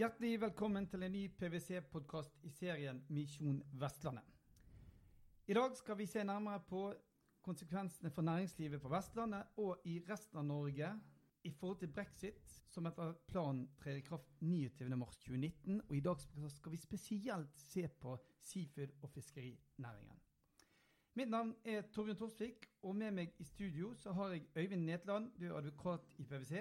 Hjertelig velkommen til en ny PwC-podkast i serien Misjon Vestlandet. I dag skal vi se nærmere på konsekvensene for næringslivet på Vestlandet og i resten av Norge i forhold til brexit, som etter planen trer i kraft 29.3.2019. Og i dag skal vi spesielt se på seafood- og fiskerinæringen. Mitt navn er Torbjørn Torsvik, og med meg i studio så har jeg Øyvind Netland, du er advokat i PwC.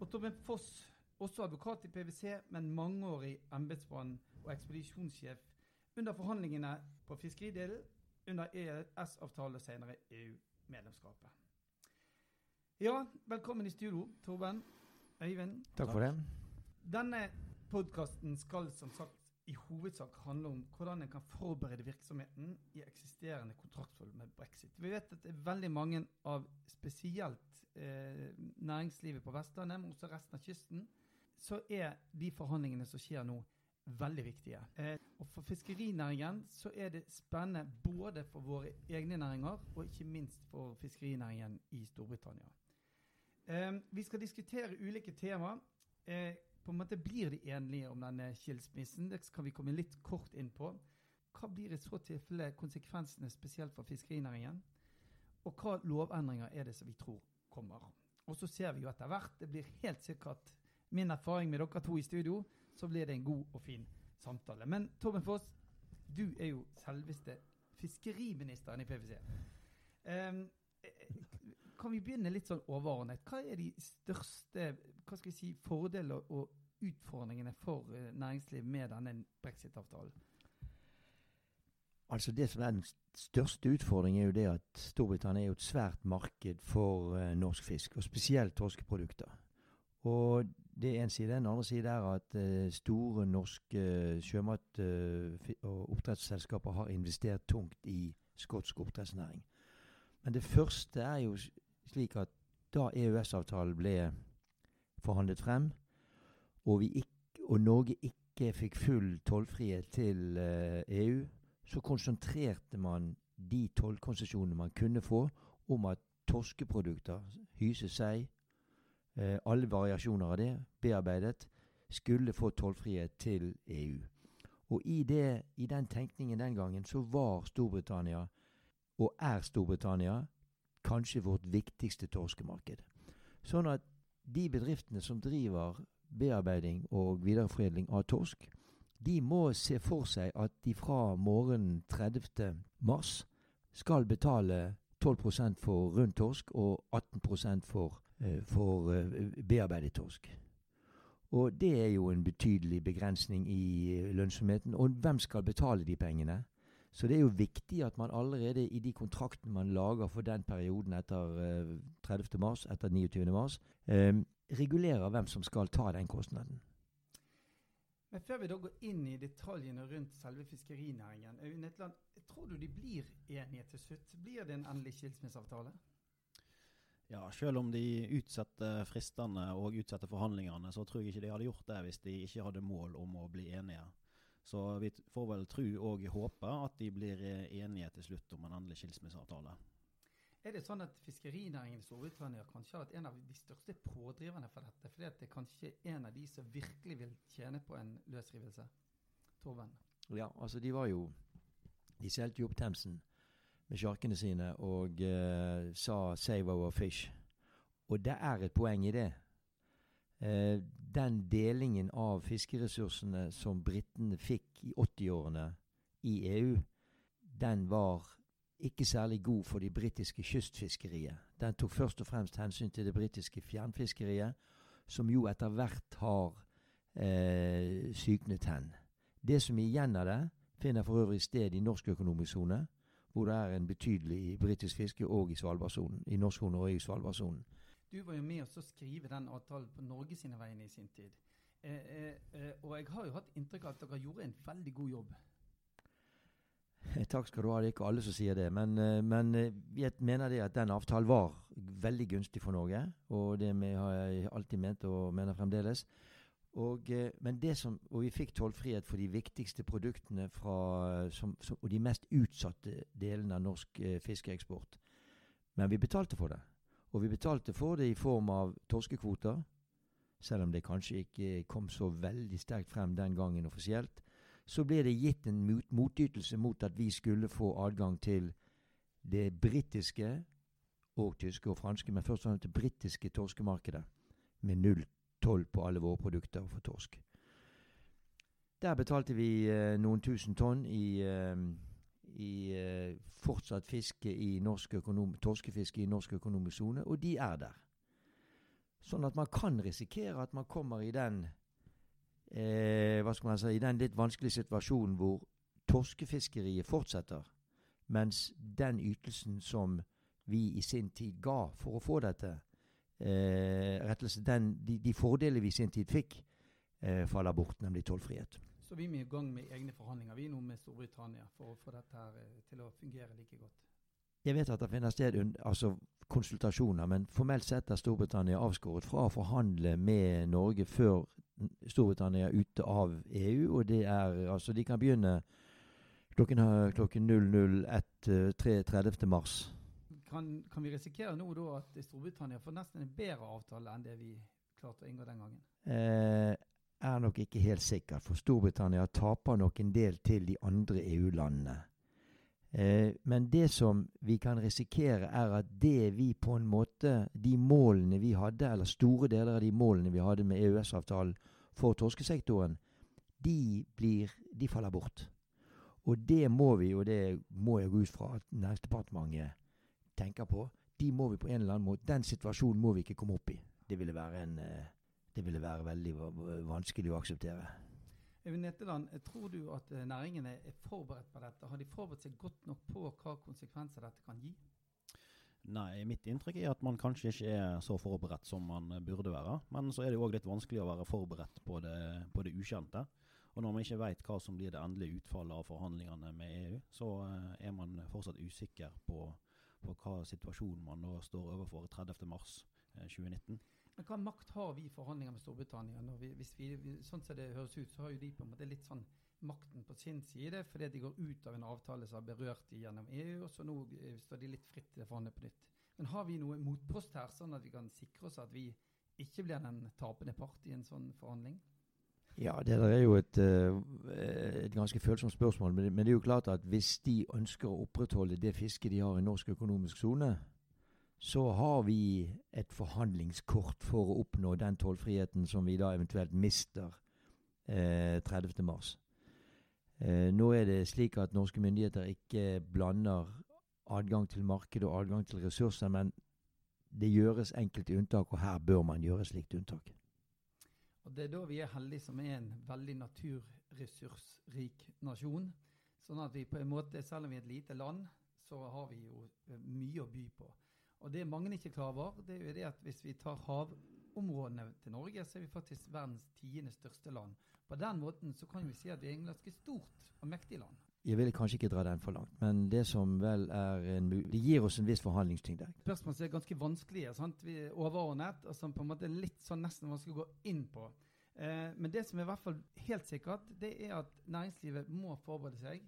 Og Torbjørn Foss, også advokat i PwC, men mangeårig embetsmann og ekspedisjonssjef under forhandlingene på fiskeridelen under EØS-avtalen og senere EU-medlemskapet. Ja, velkommen i studio, Torben. Øyvind. Takk for det. Denne podkasten skal som sagt i hovedsak handler om hvordan en kan forberede virksomheten i eksisterende kontraktsforhold med brexit. Vi vet at det er veldig mange av spesielt eh, næringslivet på Vestlandet, men også resten av kysten, så er de forhandlingene som skjer nå, veldig viktige. Eh, og For fiskerinæringen så er det spennende både for våre egne næringer og ikke minst for fiskerinæringen i Storbritannia. Eh, vi skal diskutere ulike temaer. På en måte Blir de enige om denne skilsmissen? Det kan vi komme litt kort inn på. Hva blir i så tilfelle konsekvensene spesielt for fiskerinæringen? Og hva lovendringer er det som vi tror kommer? Og så ser vi jo etter hvert, det blir helt sikkert min erfaring med dere to i studio, så blir det en god og fin samtale. Men Torben Foss, du er jo selveste fiskeriministeren i PwC. Um, kan vi begynne litt sånn overordnet? Hva er de største hva skal vi si, fordeler og utfordringene for næringslivet næringsliv med denne brexit-avtalen? Altså Det som er den største utfordringen, er jo det at Storbritannia er jo et svært marked for uh, norsk fisk, og spesielt torskeprodukter. Og det er en side. Den andre side er at uh, store norske sjømat- og oppdrettsselskaper har investert tungt i skotsk oppdrettsnæring. Men det første er jo slik at da EØS-avtalen ble forhandlet frem, og, ikke, og, Norge ikke fikk full tollfrihet til uh, EU, så konsentrerte man de tollkonsesjonene man kunne få om at torskeprodukter, hyse, sei, uh, alle variasjoner av det, bearbeidet, skulle få tollfrihet til EU. Og i, det, i den tenkningen den gangen så var Storbritannia, og er Storbritannia, kanskje vårt viktigste torskemarked. Sånn at de bedriftene som driver bearbeiding og videreforedling av torsk, de må se for seg at de fra morgenen 30. mars skal betale 12% for rund torsk og 18% for, for bearbeidet torsk. Og det er jo en betydelig begrensning i lønnsomheten. Og hvem skal betale de pengene? Så det er jo viktig at man allerede i de kontraktene man lager for den perioden etter 30. mars, etter 29. mars, eh, regulerer hvem som skal ta den kostnaden. Men Før vi da går inn i detaljene rundt selve fiskerinæringen, Øyvind Netland, tror du de blir enige til slutt? Blir det en endelig skilsmisseavtale? Ja, selv om de utsetter fristene og utsetter forhandlingene, så tror jeg ikke de hadde gjort det hvis de ikke hadde mål om å bli enige. Så vi får vel tro og håpe at de blir enige til slutt om en endelig skilsmisseavtale. Er det sånn at fiskerinæringen i Storbritannia kanskje har vært en av de største pådriverne for dette? Fordi at det er kanskje en av de som virkelig vil tjene på en løsrivelse? Torben? Ja, altså de var jo De seilte jo opp Themsen med sjarkene sine og uh, sa 'save our fish'. Og det er et poeng i det. Uh, den delingen av fiskeressursene som britene fikk i 80-årene i EU, den var ikke særlig god for de britiske kystfiskeriet. Den tok først og fremst hensyn til det britiske fjernfiskeriet, som jo etter hvert har eh, syknet hen. Det som er igjen av det, finner for øvrig sted i norsk økonomisk sone, hvor det er en betydelig britisk fiske og i. I norsk sone og i Svalbardsonen. Du var jo med oss å skrive den avtalen på Norge sine vegne i sin tid. Eh, eh, og jeg har jo hatt inntrykk av at dere gjorde en veldig god jobb. Takk skal du ha. Det er ikke alle som sier det. Men, men jeg mener det at den avtalen var veldig gunstig for Norge. Og det har jeg alltid ment og mener fremdeles. Og, men det som, og vi fikk tollfrihet for de viktigste produktene fra, som, som, og de mest utsatte delene av norsk eh, fiskeeksport. Men vi betalte for det. Og vi betalte for det i form av torskekvoter, selv om det kanskje ikke kom så veldig sterkt frem den gangen offisielt. Så ble det gitt en mot motytelse mot at vi skulle få adgang til det britiske og tyske og franske, men først og fremst det britiske torskemarkedet med null toll på alle våre produkter for torsk. Der betalte vi eh, noen tusen tonn i, eh, i eh, fortsatt fiske i norsk økonom, torskefiske i norsk økonomisk sone, og de er der. Sånn at man kan risikere at man kommer i den eh, hva skal man si, i den litt vanskelige situasjonen hvor torskefiskeriet fortsetter, mens den ytelsen som vi i sin tid ga for å få dette, eh, rettelse, den, de, de fordelene vi i sin tid fikk, eh, faller bort, nemlig tollfrihet. Så vi er i gang med egne forhandlinger vi er nå med Storbritannia for å få dette her eh, til å fungere like godt. Jeg vet at det finner sted altså konsultasjoner, men formelt sett er Storbritannia avskåret fra å forhandle med Norge før Storbritannia er ute av EU. Og det er altså De kan begynne klokken, klokken 001.30. mars. Kan, kan, vi risikere nå da at Storbritannia får nesten en bedre avtale enn det vi klarte å inngå den gangen? Eh, er nok ikke helt sikkert, for Storbritannia taper nok en del til de andre EU-landene. Eh, men det som vi kan risikere, er at det vi på en måte De målene vi hadde, eller store deler av de målene vi hadde med EØS-avtalen for torskesektoren, de, blir, de faller bort. Og det må vi, og det må jeg gå ut fra at Næringsdepartementet tenker på, de må vi på en eller annen måte, den situasjonen må vi ikke komme opp i. Det ville være, en, eh, det ville være veldig vanskelig å akseptere. Øyvind Netteland, tror du at eh, næringene er forberedt på dette? Har de forberedt seg godt nok på hva konsekvenser dette kan gi? Nei, mitt inntrykk er at man kanskje ikke er så forberedt som man burde være. Men så er det òg litt vanskelig å være forberedt på det, på det, ukjente. Og når man ikke vet hva som blir det endelige utfallet av forhandlingene med EU, så eh, er man fortsatt usikker på, på hva situasjonen man nå står overfor 30.3.2019. Men hva makt har vi i forhandlinger med Storbritannia? Vi, hvis vi, sånn som det høres ut, så har jo de på en måte litt sånn makten på sin side, fordi de går ut av en avtale som har berørt de gjennom EU, og så nå eh, står de litt fritt til å forhandle på nytt. Men har vi noe motpost her, sånn at vi kan sikre oss at vi ikke blir den tapende part i en sånn forhandling? Ja, det er jo et, eh, et ganske følsomt spørsmål. Men det er jo klart at hvis de ønsker å opprettholde det fisket de har i norsk økonomisk sone, så har vi et forhandlingskort for å oppnå den tollfriheten som vi da eventuelt mister eh, 30.3. Eh, nå er det slik at norske myndigheter ikke blander adgang til marked og adgang til ressurser, men det gjøres enkelte unntak, og her bør man gjøre slikt unntak. Og Det er da vi er heldige som er en veldig naturressursrik nasjon. Sånn at vi på en måte, selv om vi er et lite land, så har vi jo mye å by på. Og det mange ikke klar over, det er jo det at hvis vi tar havområdene til Norge, så er vi faktisk verdens tiende største land. På den måten så kan vi si at vi er et ganske stort og mektig land. Jeg vil kanskje ikke dra den for langt, men det som vel er en Det gir oss en viss forhandlingstyngde. Spørsmål som er ganske vanskelige, sant? Vi er overordnet, og som på en måte er litt sånn nesten vanskelig å gå inn på. Eh, men det som er i hvert fall helt sikkert, det er at næringslivet må forberede seg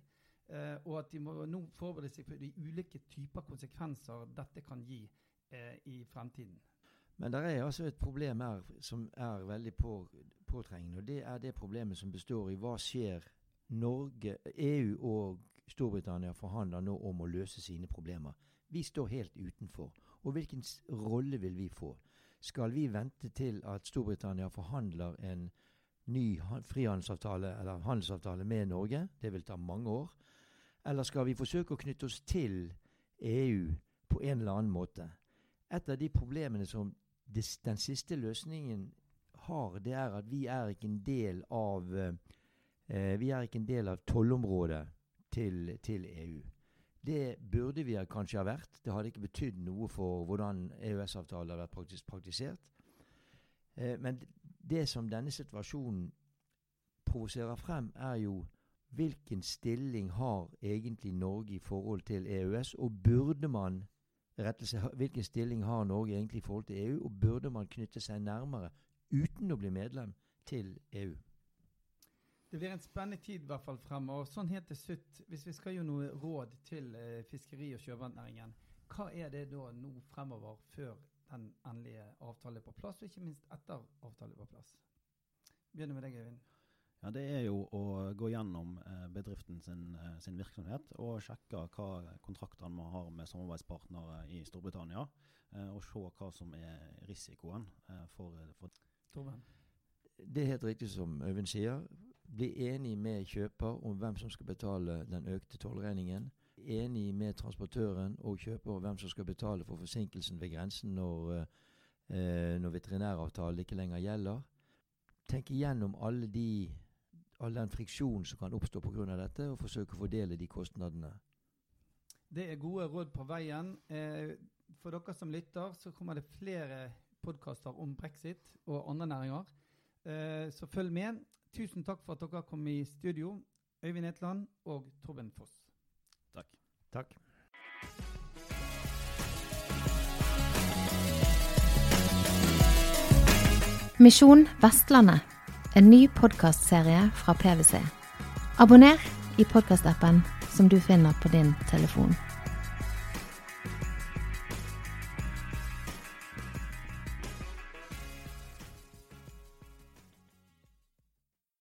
og at de må nå forberede seg på de ulike typer konsekvenser dette kan gi eh, i fremtiden. Men det er altså et problem her som er veldig på, påtrengende. og Det er det problemet som består i hva skjer Norge, EU og Storbritannia forhandler nå om å løse sine problemer. Vi står helt utenfor. Og hvilken rolle vil vi få? Skal vi vente til at Storbritannia forhandler en ny frihandelsavtale eller handelsavtale med Norge? Det vil ta mange år. Eller skal vi forsøke å knytte oss til EU på en eller annen måte? Et av de problemene som den siste løsningen har, det er at vi er ikke en del av eh, Vi er ikke en del av tollområdet til, til, EU. Det burde vi kanskje ha vært. Det hadde ikke betydd noe for hvordan EØS-avtalen har vært praktis praktisert. Eh, men det som denne situasjonen provoserer frem, er jo hvilken stilling har egentlig Norge i forhold til EØS, og burde man rettelse, hvilken stilling har Norge egentlig i forhold til EU, og burde man knytte seg nærmere uten å bli medlem til EU? Det blir en spennende tid i hvert fall fremover. Sånn helt til slutt, hvis vi skal gi noe råd til eh, fiskeri- og sjømatnæringen, hva er det da nå fremover før den endelige avtalen er på plass, og ikke minst etter avtalen er på plass? Begynner med deg, Øyvind. Ja, Det er jo å gå gjennom eh, bedriften sin, eh, sin, virksomhet og sjekke hva kontraktene man har med samarbeidspartnere i Storbritannia. Eh, og se hva som er risikoen for, for Torben? Det er helt riktig som Øyvind sier. Bli enig med kjøper om hvem som skal betale den økte tollregningen. Enig med transportøren og kjøper om hvem som skal betale for forsinkelsen ved grensen når, eh, når veterinæravtalen ikke lenger gjelder. Tenk igjennom alle de, all den friksjonen som kan oppstå pga. dette, og forsøke å fordele de kostnadene. Det er gode råd på veien. Eh, for dere som lytter, så kommer det flere podkaster om brexit og andre næringer. Eh, så følg med. Tusen takk for at dere kom i studio, Øyvind Etland og Torben Foss. Takk. Takk. Misjon Vestlandet, en ny podkastserie fra PwC. Abonner i podkastappen som du finner på din telefon.